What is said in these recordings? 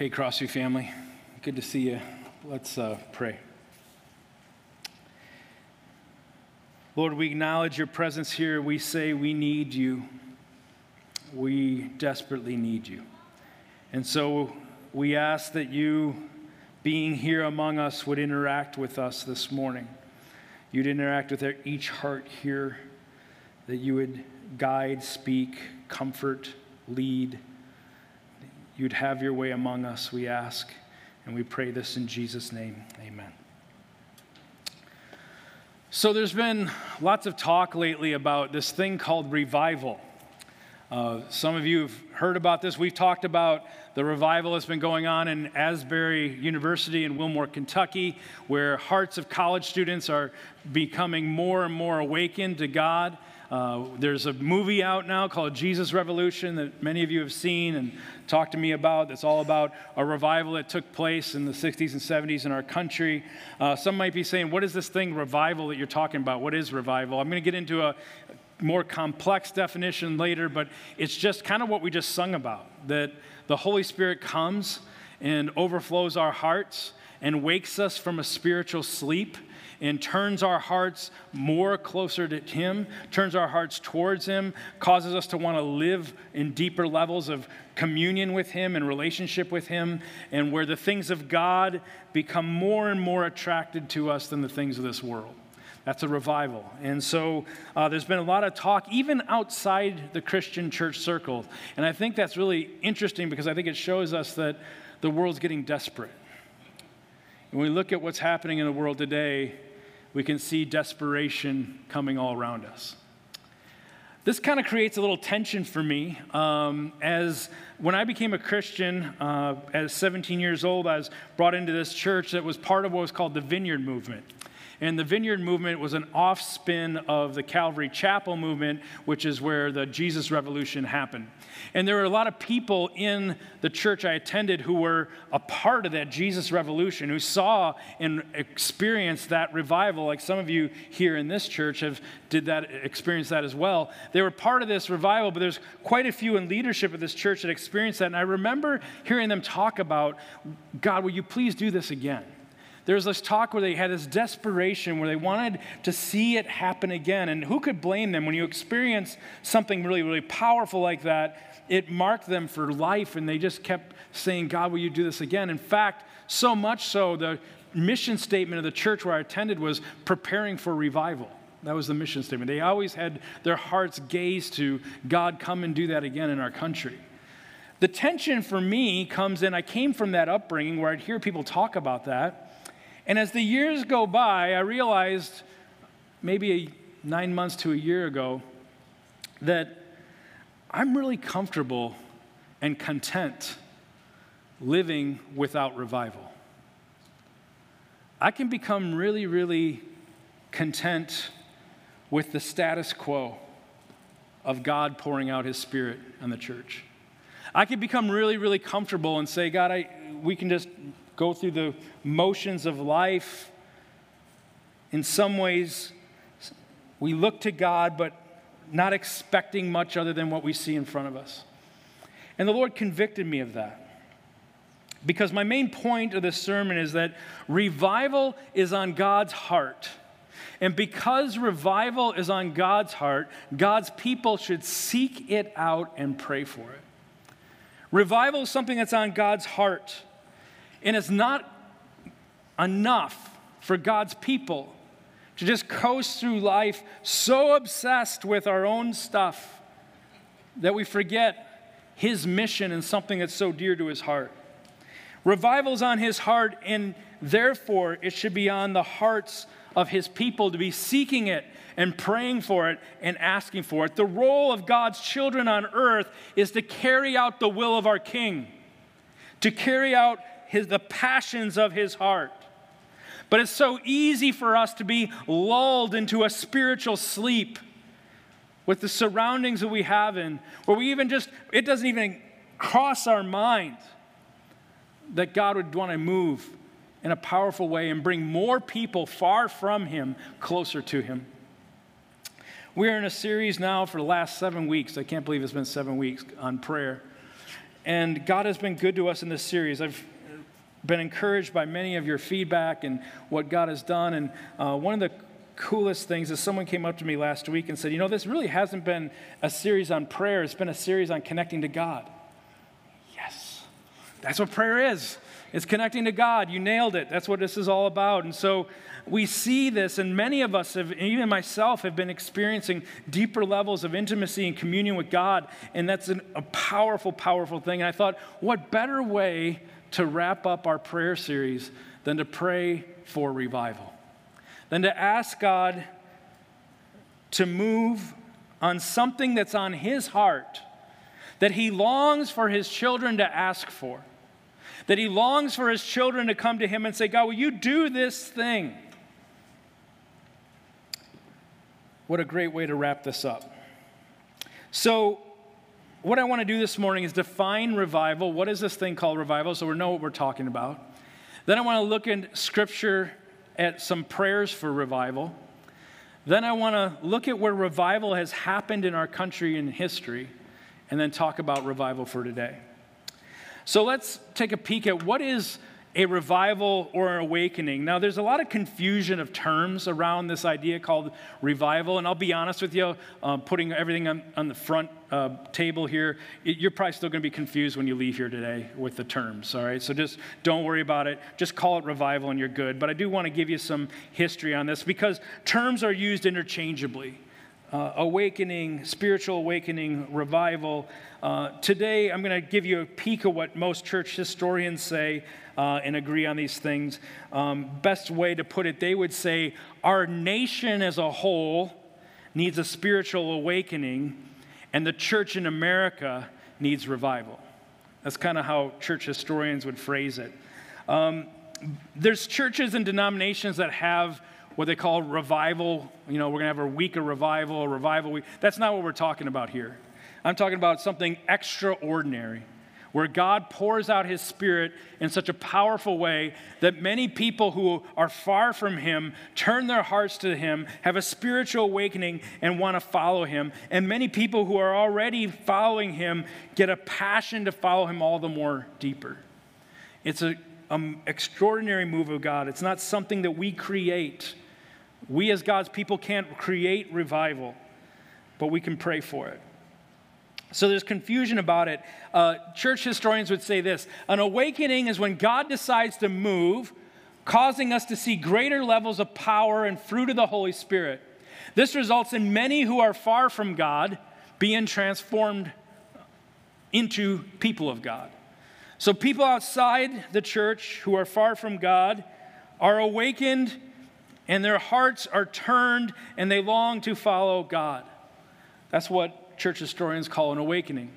Hey, Crossview family. Good to see you. Let's uh, pray. Lord, we acknowledge your presence here. We say we need you. We desperately need you. And so we ask that you, being here among us, would interact with us this morning. You'd interact with each heart here, that you would guide, speak, comfort, lead you'd have your way among us, we ask. And we pray this in Jesus' name. Amen. So, there's been lots of talk lately about this thing called revival. Uh, some of you have heard about this. We've talked about the revival that's been going on in Asbury University in Wilmore, Kentucky, where hearts of college students are becoming more and more awakened to God. Uh, there's a movie out now called Jesus Revolution that many of you have seen and talked to me about. That's all about a revival that took place in the 60s and 70s in our country. Uh, some might be saying, What is this thing, revival, that you're talking about? What is revival? I'm going to get into a more complex definition later, but it's just kind of what we just sung about that the Holy Spirit comes and overflows our hearts and wakes us from a spiritual sleep and turns our hearts more closer to Him, turns our hearts towards Him, causes us to want to live in deeper levels of communion with Him and relationship with Him, and where the things of God become more and more attracted to us than the things of this world. That's a revival. And so uh, there's been a lot of talk, even outside the Christian church circle. And I think that's really interesting because I think it shows us that the world's getting desperate. When we look at what's happening in the world today, we can see desperation coming all around us. This kind of creates a little tension for me. Um, as when I became a Christian uh, as 17 years old, I was brought into this church that was part of what was called the Vineyard Movement. And the Vineyard movement was an offspin of the Calvary Chapel movement, which is where the Jesus Revolution happened. And there were a lot of people in the church I attended who were a part of that Jesus Revolution, who saw and experienced that revival, like some of you here in this church have did that experience that as well. They were part of this revival, but there's quite a few in leadership of this church that experienced that. And I remember hearing them talk about, God, will you please do this again? There was this talk where they had this desperation where they wanted to see it happen again. And who could blame them? When you experience something really, really powerful like that, it marked them for life. And they just kept saying, God, will you do this again? In fact, so much so, the mission statement of the church where I attended was preparing for revival. That was the mission statement. They always had their hearts gazed to God, come and do that again in our country. The tension for me comes in, I came from that upbringing where I'd hear people talk about that. And as the years go by, I realized maybe nine months to a year ago that I'm really comfortable and content living without revival. I can become really, really content with the status quo of God pouring out His Spirit on the church. I can become really, really comfortable and say, God, I, we can just go through the motions of life. In some ways, we look to God, but not expecting much other than what we see in front of us. And the Lord convicted me of that. Because my main point of this sermon is that revival is on God's heart. And because revival is on God's heart, God's people should seek it out and pray for it. Revival is something that's on God's heart. And it's not enough for God's people to just coast through life so obsessed with our own stuff that we forget His mission and something that's so dear to His heart. Revival's on His heart, and therefore it should be on the hearts of His people to be seeking it and praying for it and asking for it. The role of God's children on earth is to carry out the will of our King, to carry out his, the passions of his heart. But it's so easy for us to be lulled into a spiritual sleep with the surroundings that we have in, where we even just, it doesn't even cross our mind that God would want to move in a powerful way and bring more people far from Him closer to Him. We're in a series now for the last seven weeks. I can't believe it's been seven weeks on prayer. And God has been good to us in this series. I've been encouraged by many of your feedback and what God has done. And uh, one of the coolest things is someone came up to me last week and said, You know, this really hasn't been a series on prayer, it's been a series on connecting to God. Yes, that's what prayer is. It's connecting to God. You nailed it. That's what this is all about. And so we see this, and many of us, have, even myself, have been experiencing deeper levels of intimacy and communion with God. And that's an, a powerful, powerful thing. And I thought, what better way to wrap up our prayer series than to pray for revival? Than to ask God to move on something that's on His heart that He longs for His children to ask for that he longs for his children to come to him and say, God, will you do this thing? What a great way to wrap this up. So, what I want to do this morning is define revival. What is this thing called revival? So we know what we're talking about. Then I want to look in scripture at some prayers for revival. Then I want to look at where revival has happened in our country in history, and then talk about revival for today. So let's take a peek at what is a revival or an awakening. Now, there's a lot of confusion of terms around this idea called revival, and I'll be honest with you, uh, putting everything on, on the front uh, table here, it, you're probably still going to be confused when you leave here today with the terms, all right? So just don't worry about it. Just call it revival and you're good. But I do want to give you some history on this because terms are used interchangeably. Uh, awakening, spiritual awakening, revival. Uh, today, I'm going to give you a peek of what most church historians say uh, and agree on these things. Um, best way to put it, they would say our nation as a whole needs a spiritual awakening, and the church in America needs revival. That's kind of how church historians would phrase it. Um, there's churches and denominations that have what they call revival. You know, we're going to have a week of revival, a revival week. That's not what we're talking about here. I'm talking about something extraordinary, where God pours out his spirit in such a powerful way that many people who are far from him turn their hearts to him, have a spiritual awakening, and want to follow him. And many people who are already following him get a passion to follow him all the more deeper. It's an um, extraordinary move of God. It's not something that we create. We, as God's people, can't create revival, but we can pray for it. So there's confusion about it. Uh, church historians would say this an awakening is when God decides to move, causing us to see greater levels of power and fruit of the Holy Spirit. This results in many who are far from God being transformed into people of God. So people outside the church who are far from God are awakened and their hearts are turned and they long to follow God. That's what church historians call an awakening.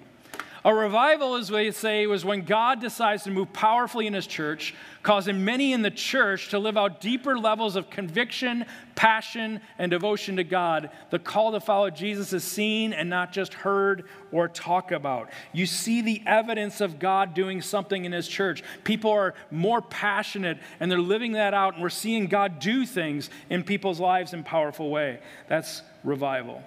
A revival, as they say, was when God decides to move powerfully in his church, causing many in the church to live out deeper levels of conviction, passion, and devotion to God. The call to follow Jesus is seen and not just heard or talked about. You see the evidence of God doing something in his church. People are more passionate and they're living that out, and we're seeing God do things in people's lives in powerful way. That's revival.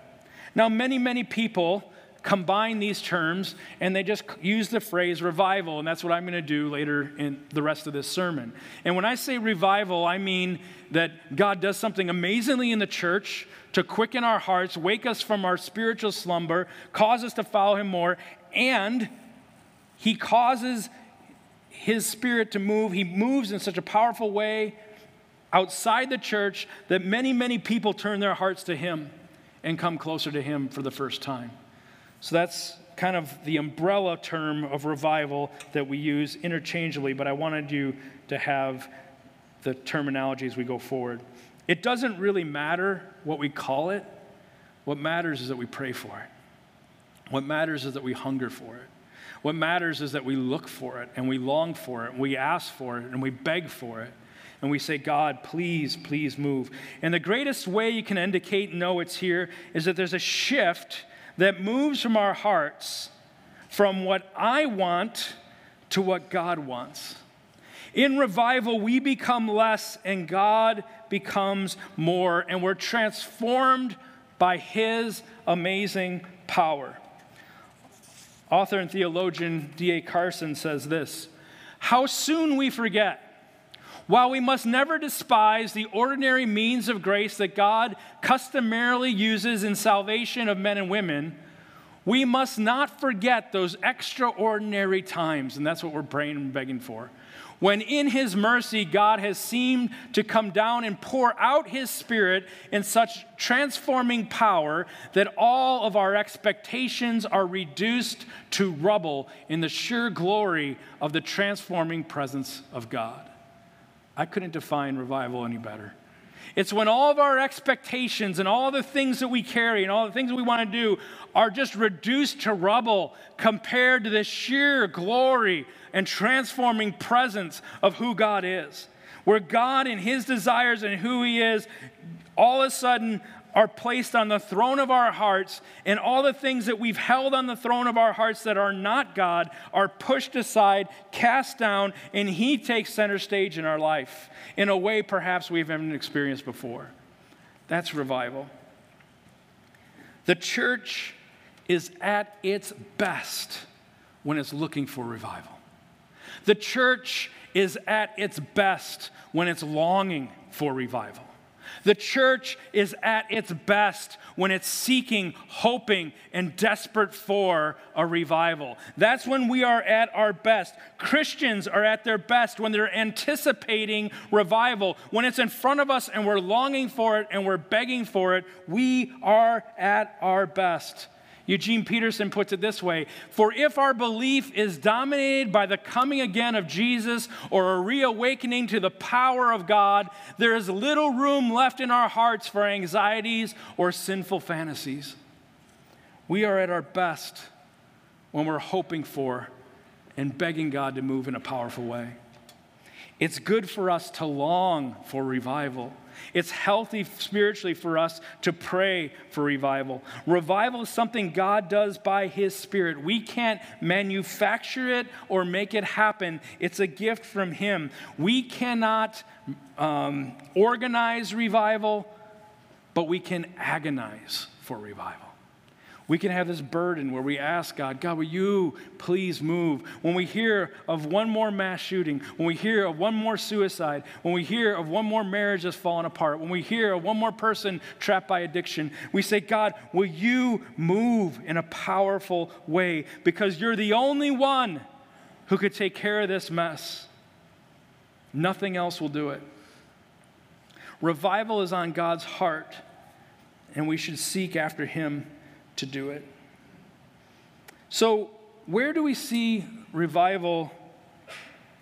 Now, many, many people combine these terms and they just use the phrase revival, and that's what I'm going to do later in the rest of this sermon. And when I say revival, I mean that God does something amazingly in the church to quicken our hearts, wake us from our spiritual slumber, cause us to follow Him more, and He causes His Spirit to move. He moves in such a powerful way outside the church that many, many people turn their hearts to Him and come closer to Him for the first time. So that's kind of the umbrella term of revival that we use interchangeably, but I wanted you to have the terminology as we go forward. It doesn't really matter what we call it. What matters is that we pray for it. What matters is that we hunger for it. What matters is that we look for it and we long for it and we ask for it and we beg for it and we say, God, please, please move. And the greatest way you can indicate no, it's here is that there's a shift that moves from our hearts from what I want to what God wants. In revival, we become less and God becomes more, and we're transformed by His amazing power. Author and theologian D.A. Carson says this How soon we forget. While we must never despise the ordinary means of grace that God customarily uses in salvation of men and women, we must not forget those extraordinary times, and that's what we're praying and begging for. When in His mercy, God has seemed to come down and pour out His Spirit in such transforming power that all of our expectations are reduced to rubble in the sure glory of the transforming presence of God. I couldn't define revival any better. It's when all of our expectations and all the things that we carry and all the things we want to do are just reduced to rubble compared to the sheer glory and transforming presence of who God is. Where God and His desires and who He is all of a sudden are placed on the throne of our hearts, and all the things that we've held on the throne of our hearts that are not God are pushed aside, cast down, and He takes center stage in our life in a way perhaps we haven't experienced before. That's revival. The church is at its best when it's looking for revival. The church is at its best when it's longing for revival. The church is at its best when it's seeking, hoping, and desperate for a revival. That's when we are at our best. Christians are at their best when they're anticipating revival. When it's in front of us and we're longing for it and we're begging for it, we are at our best. Eugene Peterson puts it this way For if our belief is dominated by the coming again of Jesus or a reawakening to the power of God, there is little room left in our hearts for anxieties or sinful fantasies. We are at our best when we're hoping for and begging God to move in a powerful way. It's good for us to long for revival. It's healthy spiritually for us to pray for revival. Revival is something God does by His Spirit. We can't manufacture it or make it happen, it's a gift from Him. We cannot um, organize revival, but we can agonize for revival. We can have this burden where we ask God, God, will you please move? When we hear of one more mass shooting, when we hear of one more suicide, when we hear of one more marriage that's fallen apart, when we hear of one more person trapped by addiction, we say, God, will you move in a powerful way? Because you're the only one who could take care of this mess. Nothing else will do it. Revival is on God's heart, and we should seek after Him to do it. So, where do we see revival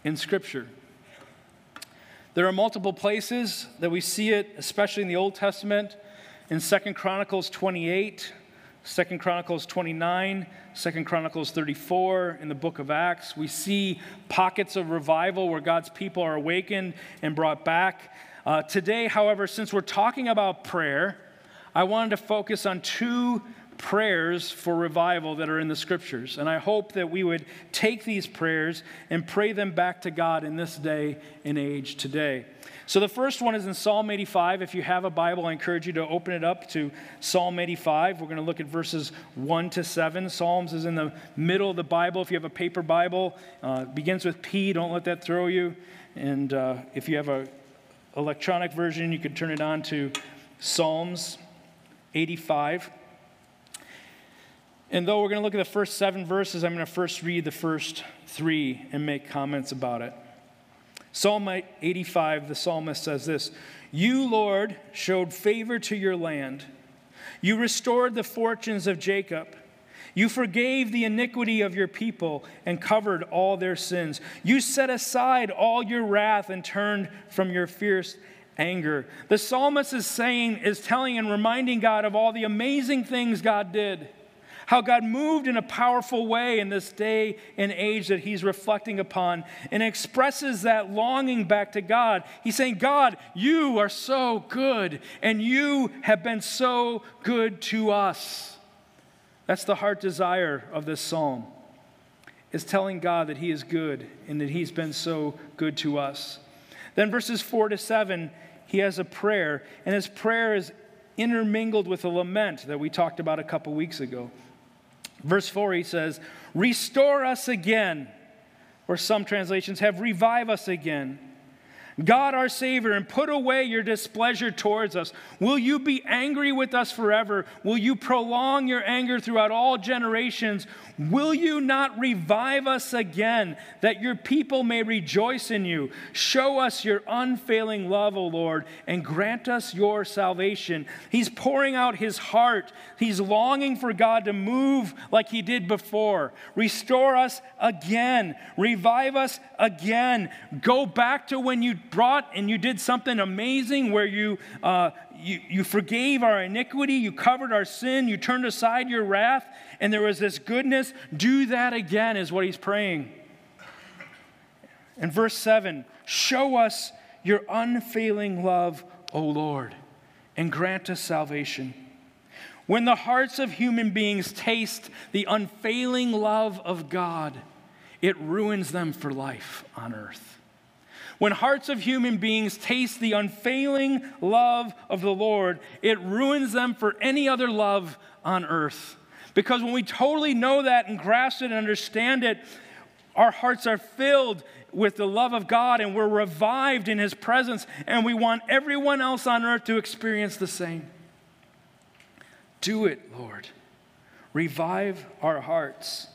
in Scripture? There are multiple places that we see it, especially in the Old Testament, in Second Chronicles 28, Second Chronicles 29, Second Chronicles 34, in the book of Acts. We see pockets of revival where God's people are awakened and brought back. Uh, today, however, since we're talking about prayer, I wanted to focus on two prayers for revival that are in the scriptures. And I hope that we would take these prayers and pray them back to God in this day and age today. So the first one is in Psalm 85. If you have a Bible, I encourage you to open it up to Psalm 85. We're going to look at verses 1 to 7. Psalms is in the middle of the Bible. If you have a paper Bible, uh, begins with P. Don't let that throw you. And uh, if you have a electronic version, you can turn it on to Psalms 85. And though we're going to look at the first seven verses, I'm going to first read the first three and make comments about it. Psalm 85, the psalmist says this You, Lord, showed favor to your land. You restored the fortunes of Jacob. You forgave the iniquity of your people and covered all their sins. You set aside all your wrath and turned from your fierce anger. The psalmist is saying, is telling and reminding God of all the amazing things God did how God moved in a powerful way in this day and age that he's reflecting upon and expresses that longing back to God. He's saying, God, you are so good and you have been so good to us. That's the heart desire of this psalm. Is telling God that he is good and that he's been so good to us. Then verses 4 to 7, he has a prayer, and his prayer is intermingled with a lament that we talked about a couple weeks ago. Verse 4, he says, Restore us again, or some translations have revive us again. God our Savior, and put away your displeasure towards us. Will you be angry with us forever? Will you prolong your anger throughout all generations? Will you not revive us again, that your people may rejoice in you? Show us your unfailing love, O Lord, and grant us your salvation. He's pouring out his heart. He's longing for God to move like he did before. Restore us again. Revive us again. Go back to when you brought and you did something amazing where you, uh, you, you forgave our iniquity, you covered our sin, you turned aside your wrath, and there was this goodness. Do that again, is what he's praying. In verse 7, show us your unfailing love, O Lord, and grant us salvation. When the hearts of human beings taste the unfailing love of God, it ruins them for life on earth. When hearts of human beings taste the unfailing love of the Lord, it ruins them for any other love on earth. Because when we totally know that and grasp it and understand it, our hearts are filled with the love of God and we're revived in His presence, and we want everyone else on earth to experience the same. Do it, Lord. Revive our hearts,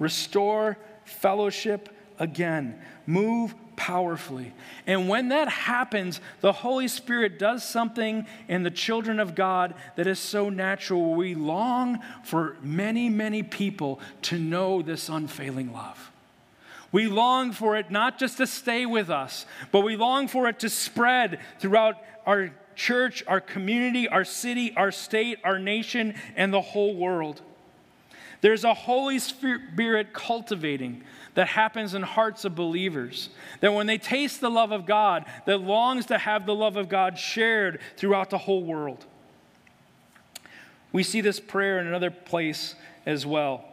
restore fellowship again, move powerfully. And when that happens, the Holy Spirit does something in the children of God that is so natural. We long for many, many people to know this unfailing love. We long for it not just to stay with us, but we long for it to spread throughout our church, our community, our city, our state, our nation, and the whole world. There's a Holy Spirit cultivating that happens in hearts of believers. That when they taste the love of God, that longs to have the love of God shared throughout the whole world. We see this prayer in another place as well.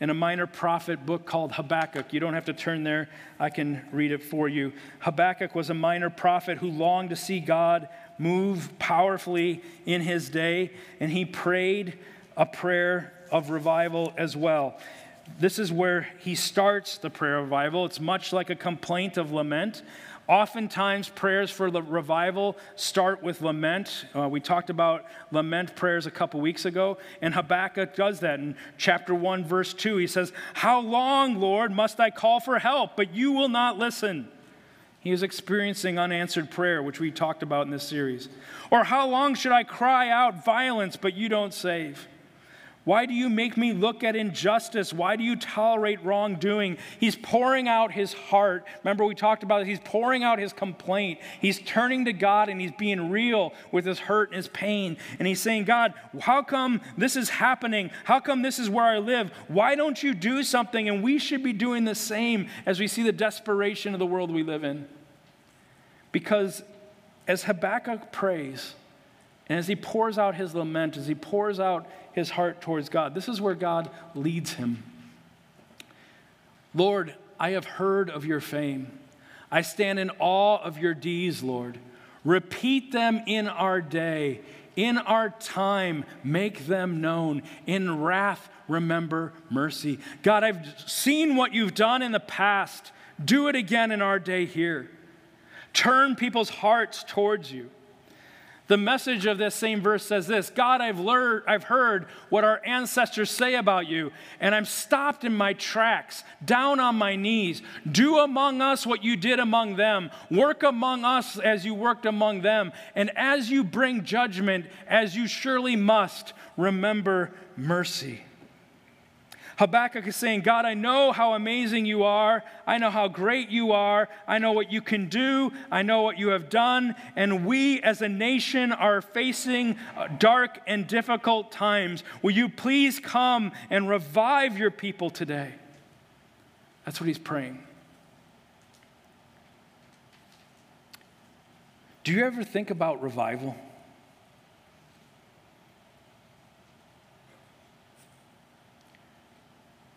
In a minor prophet book called Habakkuk. You don't have to turn there, I can read it for you. Habakkuk was a minor prophet who longed to see God move powerfully in his day, and he prayed a prayer of revival as well this is where he starts the prayer of revival. It's much like a complaint of lament. Oftentimes, prayers for the revival start with lament. Uh, we talked about lament prayers a couple weeks ago, and Habakkuk does that. In chapter 1, verse 2, he says, How long, Lord, must I call for help, but you will not listen? He is experiencing unanswered prayer, which we talked about in this series. Or how long should I cry out violence, but you don't save? Why do you make me look at injustice? Why do you tolerate wrongdoing? He's pouring out his heart. Remember, we talked about it. He's pouring out his complaint. He's turning to God and he's being real with his hurt and his pain. And he's saying, God, how come this is happening? How come this is where I live? Why don't you do something? And we should be doing the same as we see the desperation of the world we live in. Because as Habakkuk prays, and as he pours out his lament, as he pours out his heart towards God, this is where God leads him. Lord, I have heard of your fame. I stand in awe of your deeds, Lord. Repeat them in our day. In our time, make them known. In wrath, remember mercy. God, I've seen what you've done in the past. Do it again in our day here. Turn people's hearts towards you. The message of this same verse says this God, I've, learned, I've heard what our ancestors say about you, and I'm stopped in my tracks, down on my knees. Do among us what you did among them. Work among us as you worked among them. And as you bring judgment, as you surely must, remember mercy. Habakkuk is saying, God, I know how amazing you are. I know how great you are. I know what you can do. I know what you have done. And we as a nation are facing uh, dark and difficult times. Will you please come and revive your people today? That's what he's praying. Do you ever think about revival?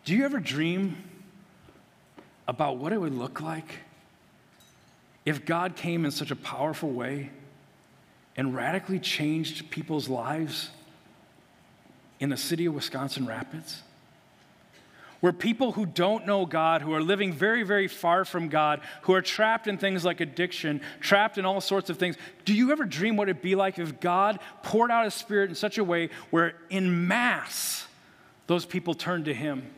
Do you ever dream about what it would look like if God came in such a powerful way and radically changed people's lives in the city of Wisconsin Rapids? where people who don't know God, who are living very, very far from God, who are trapped in things like addiction, trapped in all sorts of things. Do you ever dream what it'd be like if God poured out His Spirit in such a way where, in mass, those people turned to Him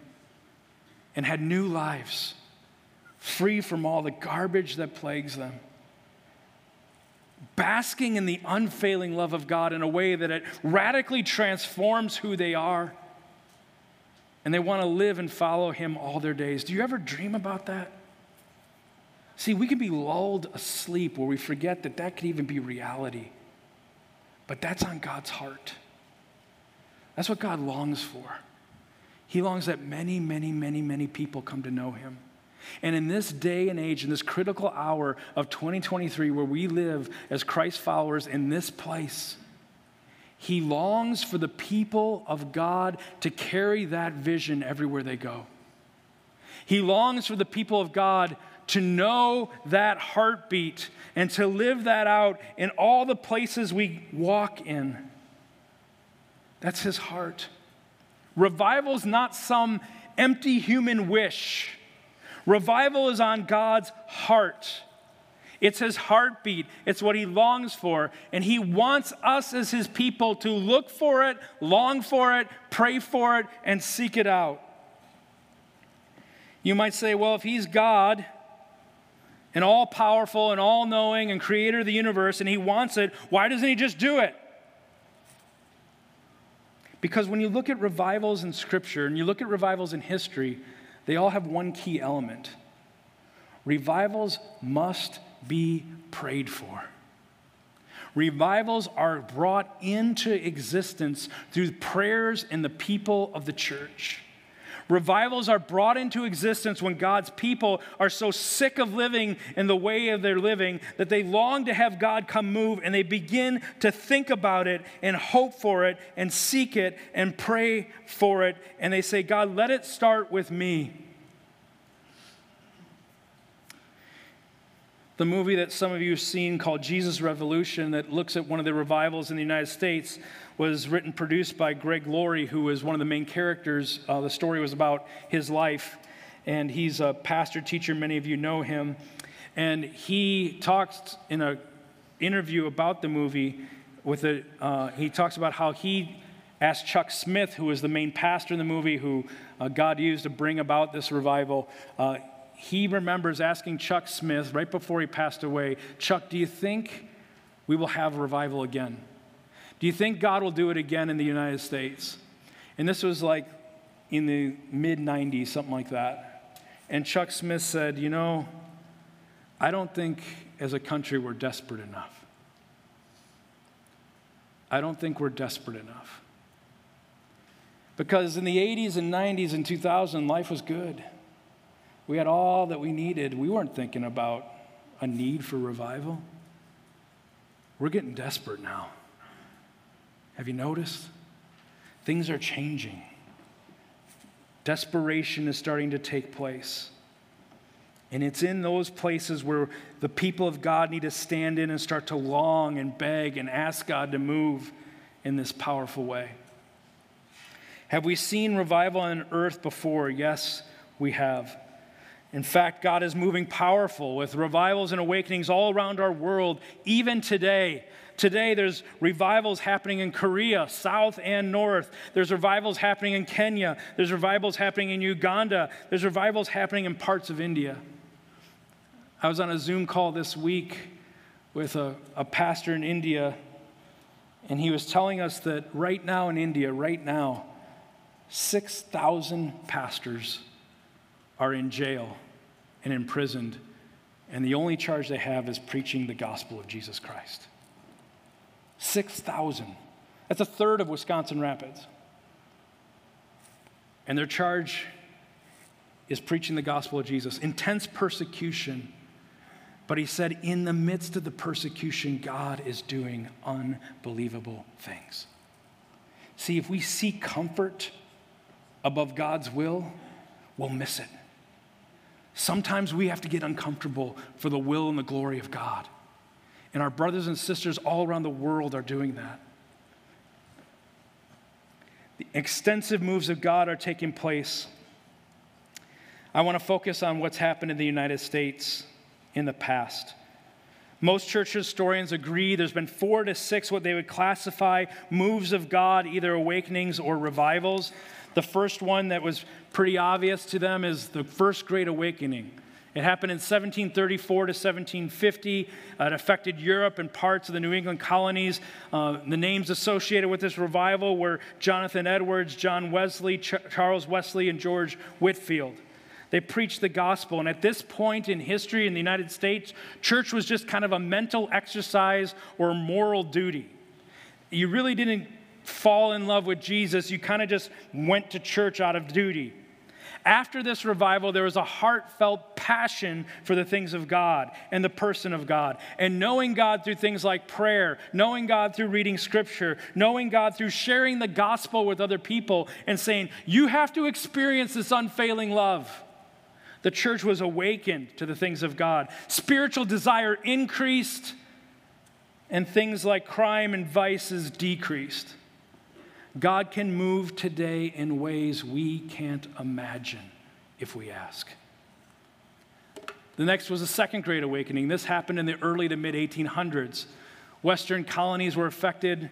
and had new lives, free from all the garbage that plagues them? Basking in the unfailing love of God in a way that it radically transforms who they are and they want to live and follow him all their days. Do you ever dream about that? See, we can be lulled asleep where we forget that that could even be reality. But that's on God's heart. That's what God longs for. He longs that many, many, many, many people come to know him. And in this day and age, in this critical hour of 2023, where we live as Christ followers in this place, he longs for the people of God to carry that vision everywhere they go. He longs for the people of God to know that heartbeat and to live that out in all the places we walk in. That's his heart. Revival is not some empty human wish. Revival is on God's heart. It's his heartbeat, it's what he longs for. And he wants us as his people to look for it, long for it, pray for it, and seek it out. You might say, well, if he's God and all powerful and all knowing and creator of the universe and he wants it, why doesn't he just do it? Because when you look at revivals in Scripture and you look at revivals in history, they all have one key element. Revivals must be prayed for. Revivals are brought into existence through prayers in the people of the church. Revivals are brought into existence when God's people are so sick of living in the way of their living that they long to have God come move and they begin to think about it and hope for it and seek it and pray for it. And they say, God, let it start with me. the movie that some of you have seen called Jesus Revolution, that looks at one of the revivals in the United States, was written, produced by Greg Laurie, who was one of the main characters. Uh, the story was about his life, and he's a pastor teacher. Many of you know him, and he talks in an interview about the movie. With a, uh, he talks about how he asked Chuck Smith, who was the main pastor in the movie, who uh, God used to bring about this revival. Uh, he remembers asking Chuck Smith right before he passed away Chuck, do you think we will have revival again? Do you think God will do it again in the United States? And this was like in the mid 90s, something like that. And Chuck Smith said, You know, I don't think as a country we're desperate enough. I don't think we're desperate enough. Because in the 80s and 90s and 2000, life was good. We had all that we needed. We weren't thinking about a need for revival. We're getting desperate now. Have you noticed? Things are changing. Desperation is starting to take place. And it's in those places where the people of God need to stand in and start to long and beg and ask God to move in this powerful way. Have we seen revival on earth before? Yes, we have. In fact, God is moving powerful with revivals and awakenings all around our world, even today. Today, there's revivals happening in Korea, south and north. There's revivals happening in Kenya. There's revivals happening in Uganda. There's revivals happening in parts of India. I was on a Zoom call this week with a, a pastor in India, and he was telling us that right now in India, right now, 6,000 pastors are in jail and imprisoned, and the only charge they have is preaching the gospel of Jesus Christ. 6,000. That's a third of Wisconsin Rapids. And their charge is preaching the gospel of Jesus. Intense persecution. But he said, in the midst of the persecution, God is doing unbelievable things. See, if we seek comfort above God's will, we'll miss it. Sometimes we have to get uncomfortable for the will and the glory of God. And our brothers and sisters all around the world are doing that. The extensive moves of God are taking place. I want to focus on what's happened in the United States in the past. Most church historians agree there's been four to six what they would classify moves of God, either awakenings or revivals. The first one that was pretty obvious to them is the First Great Awakening. It happened in 1734 to 1750. Uh, it affected Europe and parts of the New England colonies. Uh, the names associated with this revival were Jonathan Edwards, John Wesley, Ch- Charles Wesley, and George Whitefield. They preached the gospel. And at this point in history in the United States, church was just kind of a mental exercise or moral duty. You really didn't fall in love with Jesus, you kind of just went to church out of duty. After this revival, there was a heartfelt passion for the things of God and the person of God. And knowing God through things like prayer, knowing God through reading scripture, knowing God through sharing the gospel with other people, and saying, You have to experience this unfailing love. The church was awakened to the things of God. Spiritual desire increased, and things like crime and vices decreased. God can move today in ways we can't imagine if we ask. The next was the Second Great Awakening. This happened in the early to mid 1800s. Western colonies were affected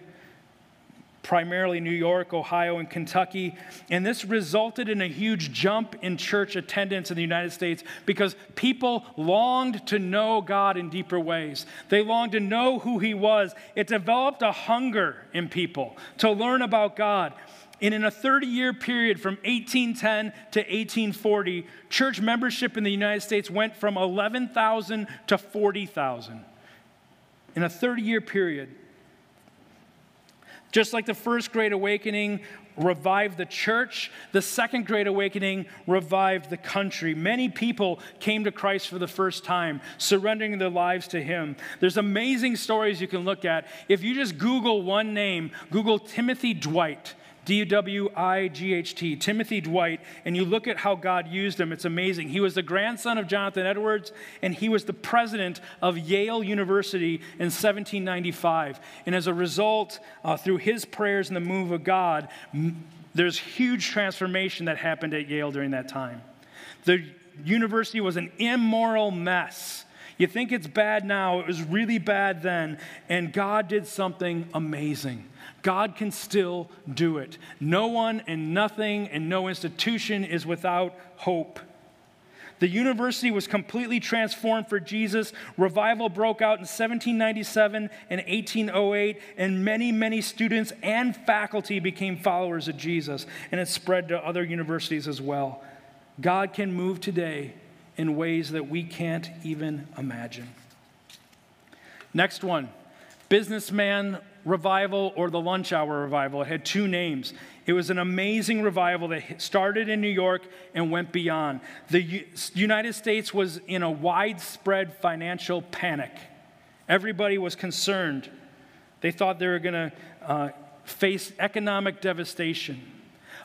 primarily New York, Ohio, and Kentucky. And this resulted in a huge jump in church attendance in the United States because people longed to know God in deeper ways. They longed to know who He was. It developed a hunger in people to learn about God. And in a 30 year period from 1810 to 1840, church membership in the United States went from 11,000 to 40,000. In a 30 year period, just like the first great awakening revived the church, the second great awakening revived the country. Many people came to Christ for the first time, surrendering their lives to Him. There's amazing stories you can look at. If you just Google one name, Google Timothy Dwight, D W I G H T, Timothy Dwight, and you look at how God used him, it's amazing. He was the grandson of Jonathan Edwards, and he was the president of Yale University in 1795. And as a result, uh, through his prayers and the move of God, m- there's huge transformation that happened at Yale during that time. The university was an immoral mess. You think it's bad now, it was really bad then, and God did something amazing. God can still do it. No one and nothing and no institution is without hope. The university was completely transformed for Jesus. Revival broke out in 1797 and 1808, and many, many students and faculty became followers of Jesus, and it spread to other universities as well. God can move today in ways that we can't even imagine. Next one businessman revival or the lunch hour revival. It had two names. It was an amazing revival that started in New York and went beyond. The U- United States was in a widespread financial panic. Everybody was concerned. They thought they were going to uh, face economic devastation.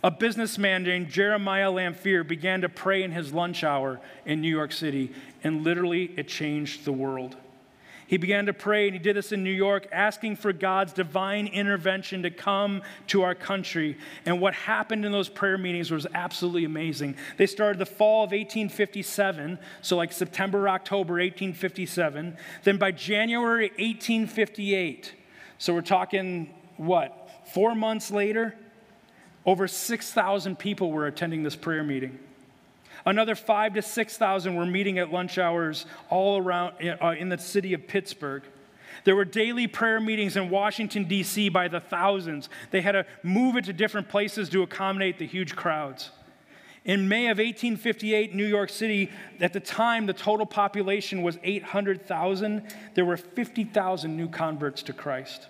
A businessman named Jeremiah Lanphier began to pray in his lunch hour in New York City, and literally it changed the world. He began to pray, and he did this in New York, asking for God's divine intervention to come to our country. And what happened in those prayer meetings was absolutely amazing. They started the fall of 1857, so like September, October 1857. Then by January 1858, so we're talking what, four months later, over 6,000 people were attending this prayer meeting. Another five to 6,000 were meeting at lunch hours all around uh, in the city of Pittsburgh. There were daily prayer meetings in Washington, D.C. by the thousands. They had to move it to different places to accommodate the huge crowds. In May of 1858, New York City, at the time the total population was 800,000. There were 50,000 new converts to Christ.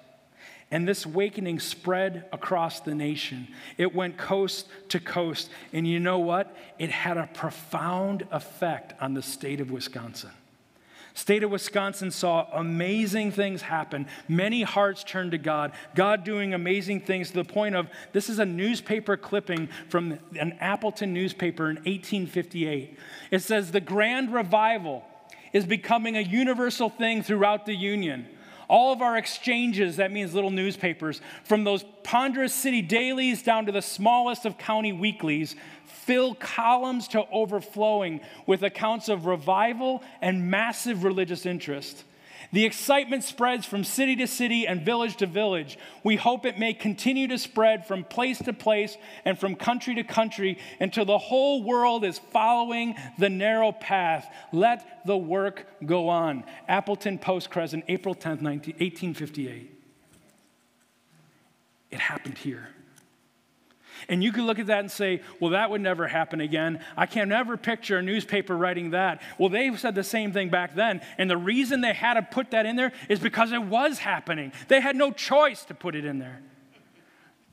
And this awakening spread across the nation. It went coast to coast. And you know what? It had a profound effect on the state of Wisconsin. State of Wisconsin saw amazing things happen. Many hearts turned to God. God doing amazing things to the point of this is a newspaper clipping from an Appleton newspaper in 1858. It says the grand revival is becoming a universal thing throughout the union. All of our exchanges, that means little newspapers, from those ponderous city dailies down to the smallest of county weeklies, fill columns to overflowing with accounts of revival and massive religious interest. The excitement spreads from city to city and village to village. We hope it may continue to spread from place to place and from country to country until the whole world is following the narrow path. Let the work go on. Appleton Post Crescent, April 10th, 19, 1858. It happened here. And you could look at that and say, well, that would never happen again. I can never picture a newspaper writing that. Well, they said the same thing back then. And the reason they had to put that in there is because it was happening. They had no choice to put it in there.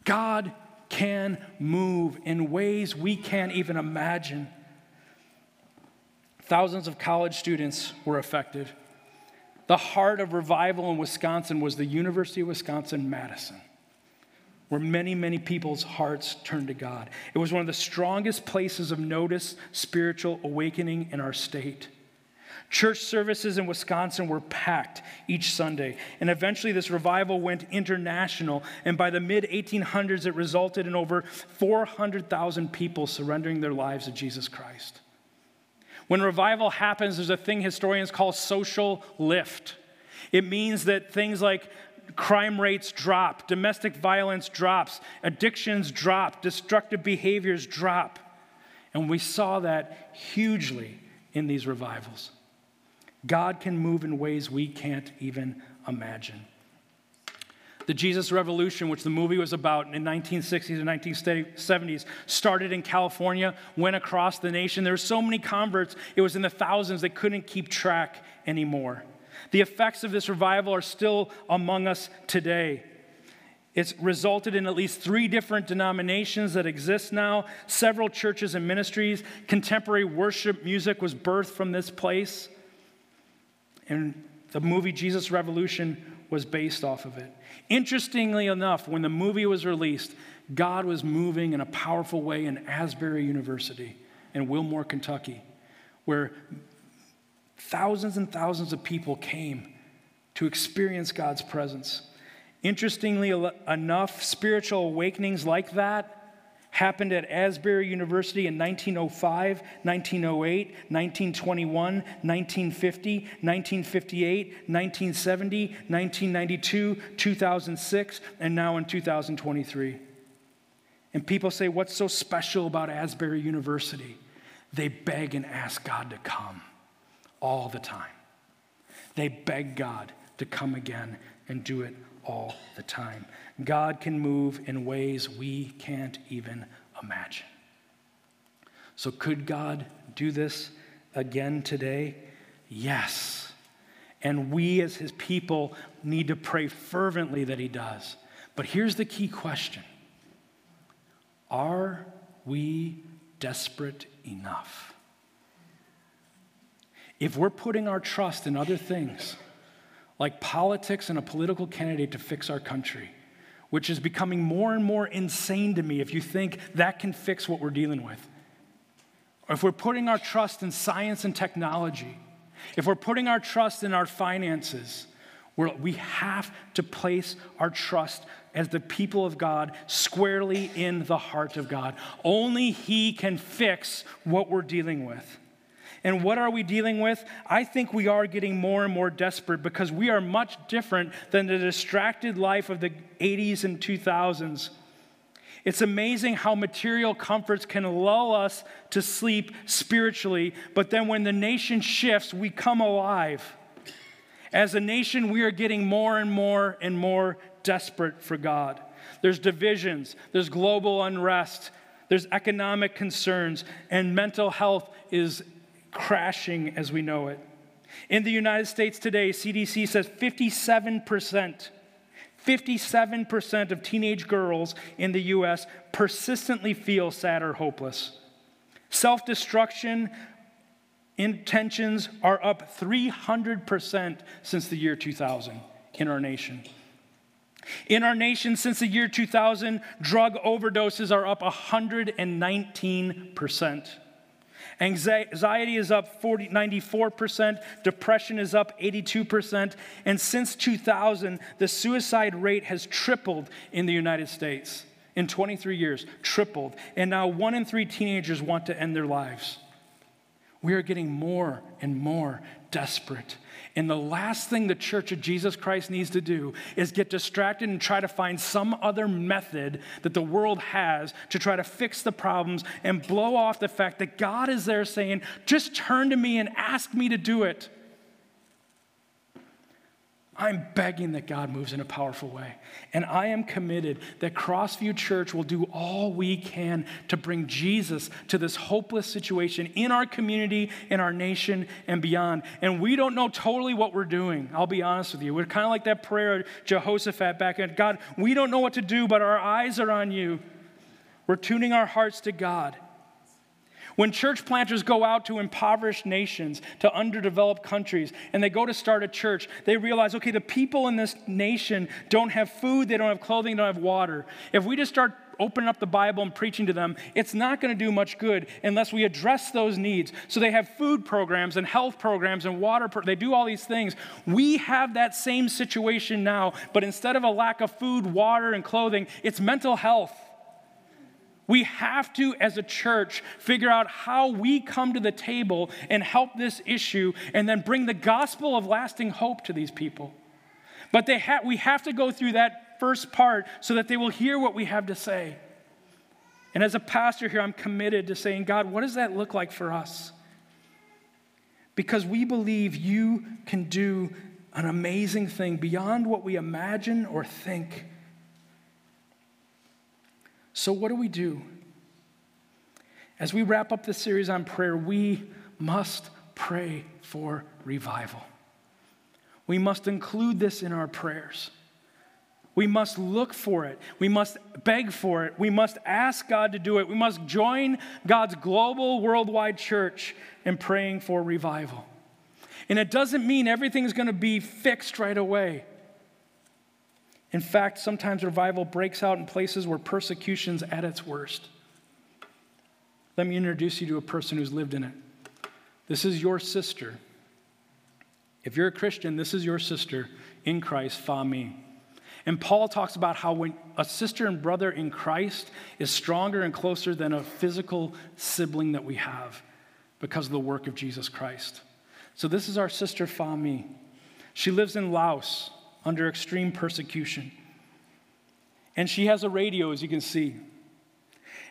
God can move in ways we can't even imagine. Thousands of college students were affected. The heart of revival in Wisconsin was the University of Wisconsin Madison where many, many people's hearts turned to God. It was one of the strongest places of notice, spiritual awakening in our state. Church services in Wisconsin were packed each Sunday, and eventually this revival went international. And by the mid 1800s, it resulted in over 400,000 people surrendering their lives to Jesus Christ. When revival happens, there's a thing historians call social lift. It means that things like crime rates drop, domestic violence drops, addictions drop, destructive behaviors drop. And we saw that hugely in these revivals. God can move in ways we can't even imagine. The Jesus Revolution, which the movie was about in the 1960s and 1970s, started in California, went across the nation. There were so many converts, it was in the thousands, they couldn't keep track anymore. The effects of this revival are still among us today. It's resulted in at least three different denominations that exist now, several churches and ministries. Contemporary worship music was birthed from this place. And the movie Jesus Revolution was based off of it. Interestingly enough, when the movie was released, God was moving in a powerful way in Asbury University in Wilmore, Kentucky, where Thousands and thousands of people came to experience God's presence. Interestingly enough, spiritual awakenings like that happened at Asbury University in 1905, 1908, 1921, 1950, 1958, 1970, 1992, 2006, and now in 2023. And people say, What's so special about Asbury University? They beg and ask God to come all the time. They beg God to come again and do it all the time. God can move in ways we can't even imagine. So, could God do this again today? Yes. And we, as his people, need to pray fervently that he does. But here's the key question Are we desperate enough? If we're putting our trust in other things, like politics and a political candidate to fix our country, which is becoming more and more insane to me if you think that can fix what we're dealing with. Or if we're putting our trust in science and technology, if we're putting our trust in our finances, we have to place our trust as the people of God squarely in the heart of God. Only He can fix what we're dealing with. And what are we dealing with? I think we are getting more and more desperate because we are much different than the distracted life of the 80s and 2000s. It's amazing how material comforts can lull us to sleep spiritually, but then when the nation shifts, we come alive. As a nation, we are getting more and more and more desperate for God. There's divisions, there's global unrest, there's economic concerns, and mental health is crashing as we know it. In the United States today, CDC says 57%, 57% of teenage girls in the US persistently feel sad or hopeless. Self destruction intentions are up 300% since the year 2000 in our nation. In our nation, since the year 2000, drug overdoses are up 119%. Anxiety is up 40, 94%, depression is up 82%, and since 2000, the suicide rate has tripled in the United States. In 23 years, tripled. And now one in three teenagers want to end their lives. We are getting more and more desperate. And the last thing the Church of Jesus Christ needs to do is get distracted and try to find some other method that the world has to try to fix the problems and blow off the fact that God is there saying, just turn to me and ask me to do it. I'm begging that God moves in a powerful way. And I am committed that Crossview Church will do all we can to bring Jesus to this hopeless situation in our community, in our nation, and beyond. And we don't know totally what we're doing. I'll be honest with you. We're kind of like that prayer Jehoshaphat back at God, we don't know what to do, but our eyes are on you. We're tuning our hearts to God. When church planters go out to impoverished nations, to underdeveloped countries, and they go to start a church, they realize okay, the people in this nation don't have food, they don't have clothing, they don't have water. If we just start opening up the Bible and preaching to them, it's not going to do much good unless we address those needs. So they have food programs and health programs and water, pro- they do all these things. We have that same situation now, but instead of a lack of food, water, and clothing, it's mental health. We have to, as a church, figure out how we come to the table and help this issue and then bring the gospel of lasting hope to these people. But they ha- we have to go through that first part so that they will hear what we have to say. And as a pastor here, I'm committed to saying, God, what does that look like for us? Because we believe you can do an amazing thing beyond what we imagine or think. So, what do we do? As we wrap up this series on prayer, we must pray for revival. We must include this in our prayers. We must look for it. We must beg for it. We must ask God to do it. We must join God's global, worldwide church in praying for revival. And it doesn't mean everything's going to be fixed right away. In fact, sometimes revival breaks out in places where persecution's at its worst. Let me introduce you to a person who's lived in it. This is your sister. If you're a Christian, this is your sister in Christ, Fami. And Paul talks about how when a sister and brother in Christ is stronger and closer than a physical sibling that we have because of the work of Jesus Christ. So this is our sister Fami. She lives in Laos under extreme persecution. And she has a radio, as you can see.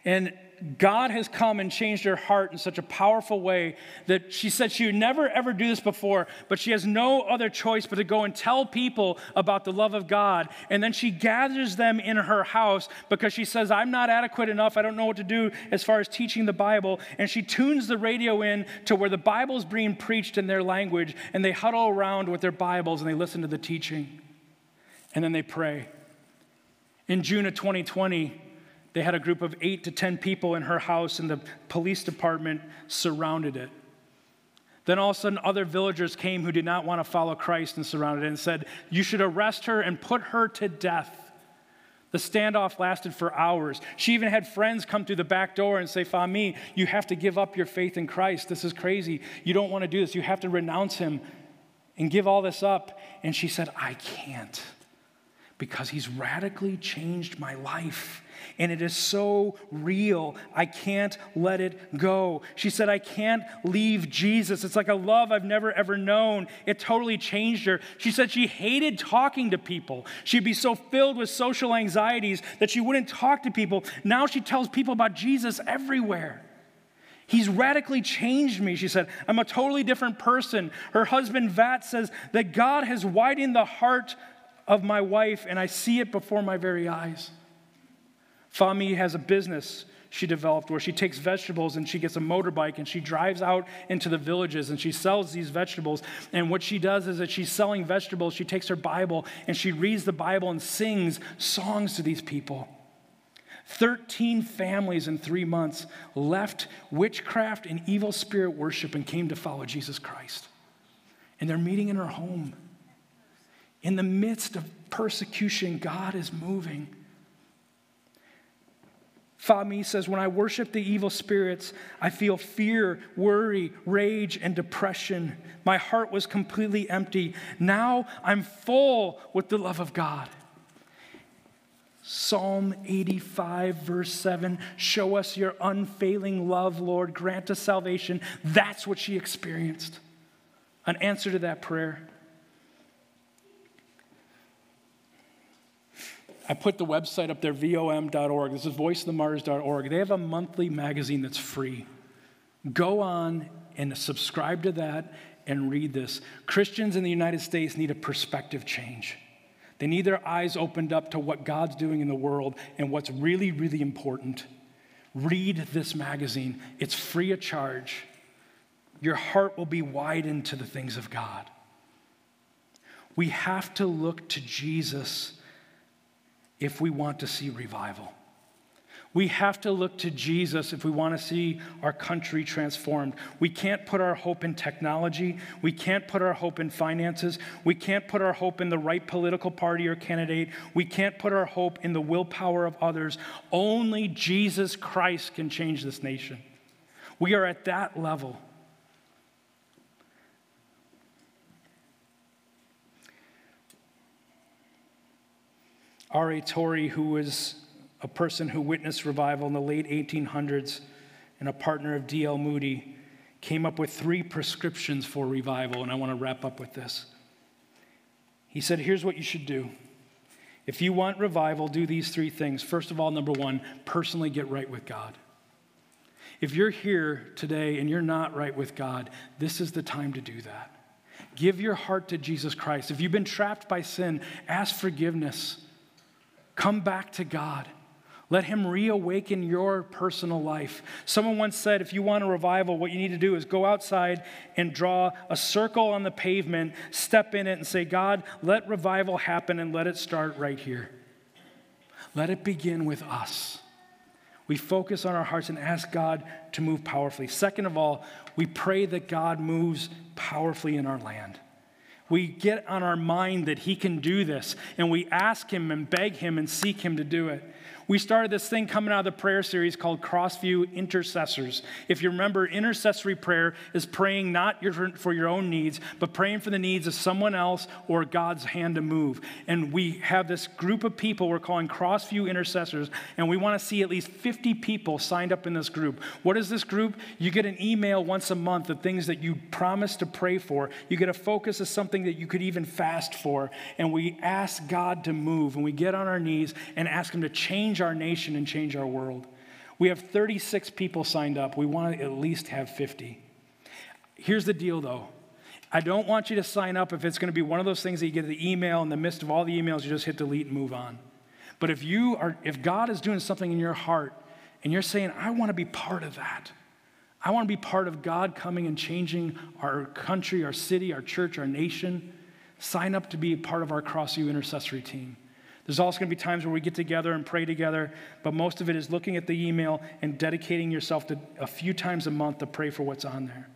And God has come and changed her heart in such a powerful way that she said she would never ever do this before, but she has no other choice but to go and tell people about the love of God. And then she gathers them in her house because she says, I'm not adequate enough. I don't know what to do as far as teaching the Bible. And she tunes the radio in to where the Bible is being preached in their language, and they huddle around with their Bibles and they listen to the teaching. And then they pray. In June of 2020, they had a group of eight to 10 people in her house, and the police department surrounded it. Then all of a sudden, other villagers came who did not want to follow Christ and surrounded it and said, You should arrest her and put her to death. The standoff lasted for hours. She even had friends come through the back door and say, Fami, you have to give up your faith in Christ. This is crazy. You don't want to do this. You have to renounce him and give all this up. And she said, I can't because he's radically changed my life. And it is so real. I can't let it go. She said, I can't leave Jesus. It's like a love I've never ever known. It totally changed her. She said she hated talking to people. She'd be so filled with social anxieties that she wouldn't talk to people. Now she tells people about Jesus everywhere. He's radically changed me, she said. I'm a totally different person. Her husband, Vat, says that God has widened the heart of my wife, and I see it before my very eyes. Fami has a business she developed where she takes vegetables and she gets a motorbike and she drives out into the villages and she sells these vegetables. And what she does is that she's selling vegetables, she takes her Bible and she reads the Bible and sings songs to these people. 13 families in three months left witchcraft and evil spirit worship and came to follow Jesus Christ. And they're meeting in her home. In the midst of persecution, God is moving. Fahmy says, When I worship the evil spirits, I feel fear, worry, rage, and depression. My heart was completely empty. Now I'm full with the love of God. Psalm 85, verse 7 Show us your unfailing love, Lord. Grant us salvation. That's what she experienced. An answer to that prayer. I put the website up there, vom.org. This is voiceofthemartyrs.org. They have a monthly magazine that's free. Go on and subscribe to that and read this. Christians in the United States need a perspective change. They need their eyes opened up to what God's doing in the world and what's really, really important. Read this magazine, it's free of charge. Your heart will be widened to the things of God. We have to look to Jesus if we want to see revival. We have to look to Jesus if we want to see our country transformed. We can't put our hope in technology. We can't put our hope in finances. We can't put our hope in the right political party or candidate. We can't put our hope in the willpower of others. Only Jesus Christ can change this nation. We are at that level. R.A. Torrey, who was a person who witnessed revival in the late 1800s and a partner of D.L. Moody, came up with three prescriptions for revival, and I want to wrap up with this. He said, Here's what you should do. If you want revival, do these three things. First of all, number one, personally get right with God. If you're here today and you're not right with God, this is the time to do that. Give your heart to Jesus Christ. If you've been trapped by sin, ask forgiveness. Come back to God. Let Him reawaken your personal life. Someone once said if you want a revival, what you need to do is go outside and draw a circle on the pavement, step in it, and say, God, let revival happen and let it start right here. Let it begin with us. We focus on our hearts and ask God to move powerfully. Second of all, we pray that God moves powerfully in our land we get on our mind that He can do this, and we ask Him and beg Him and seek Him to do it. We started this thing coming out of the prayer series called Crossview Intercessors. If you remember, intercessory prayer is praying not for your own needs, but praying for the needs of someone else or God's hand to move. And we have this group of people we're calling Crossview Intercessors, and we want to see at least 50 people signed up in this group. What is this group? You get an email once a month of things that you promise to pray for. You get a focus of something that you could even fast for. And we ask God to move, and we get on our knees and ask Him to change change our nation and change our world. We have 36 people signed up. We want to at least have 50. Here's the deal, though. I don't want you to sign up if it's going to be one of those things that you get the email in the midst of all the emails, you just hit delete and move on. But if you are, if God is doing something in your heart and you're saying, I want to be part of that, I want to be part of God coming and changing our country, our city, our church, our nation, sign up to be part of our Crossview intercessory team. There's also going to be times where we get together and pray together, but most of it is looking at the email and dedicating yourself to a few times a month to pray for what's on there.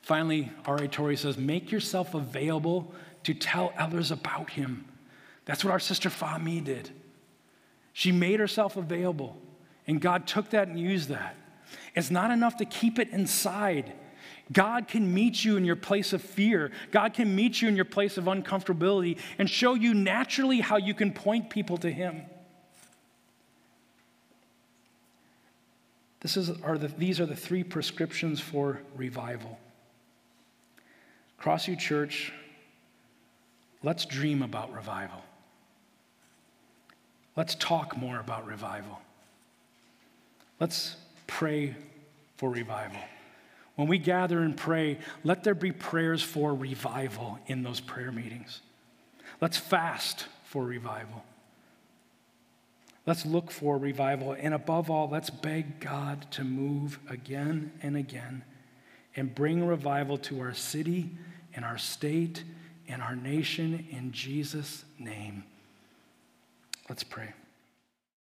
Finally, R.A. Torrey says, make yourself available to tell others about him. That's what our sister Fahmy did. She made herself available, and God took that and used that. It's not enough to keep it inside. God can meet you in your place of fear. God can meet you in your place of uncomfortability and show you naturally how you can point people to Him. This is, are the, these are the three prescriptions for revival. Crossview Church, let's dream about revival. Let's talk more about revival. Let's pray for revival. When we gather and pray, let there be prayers for revival in those prayer meetings. Let's fast for revival. Let's look for revival. And above all, let's beg God to move again and again and bring revival to our city and our state and our nation in Jesus' name. Let's pray.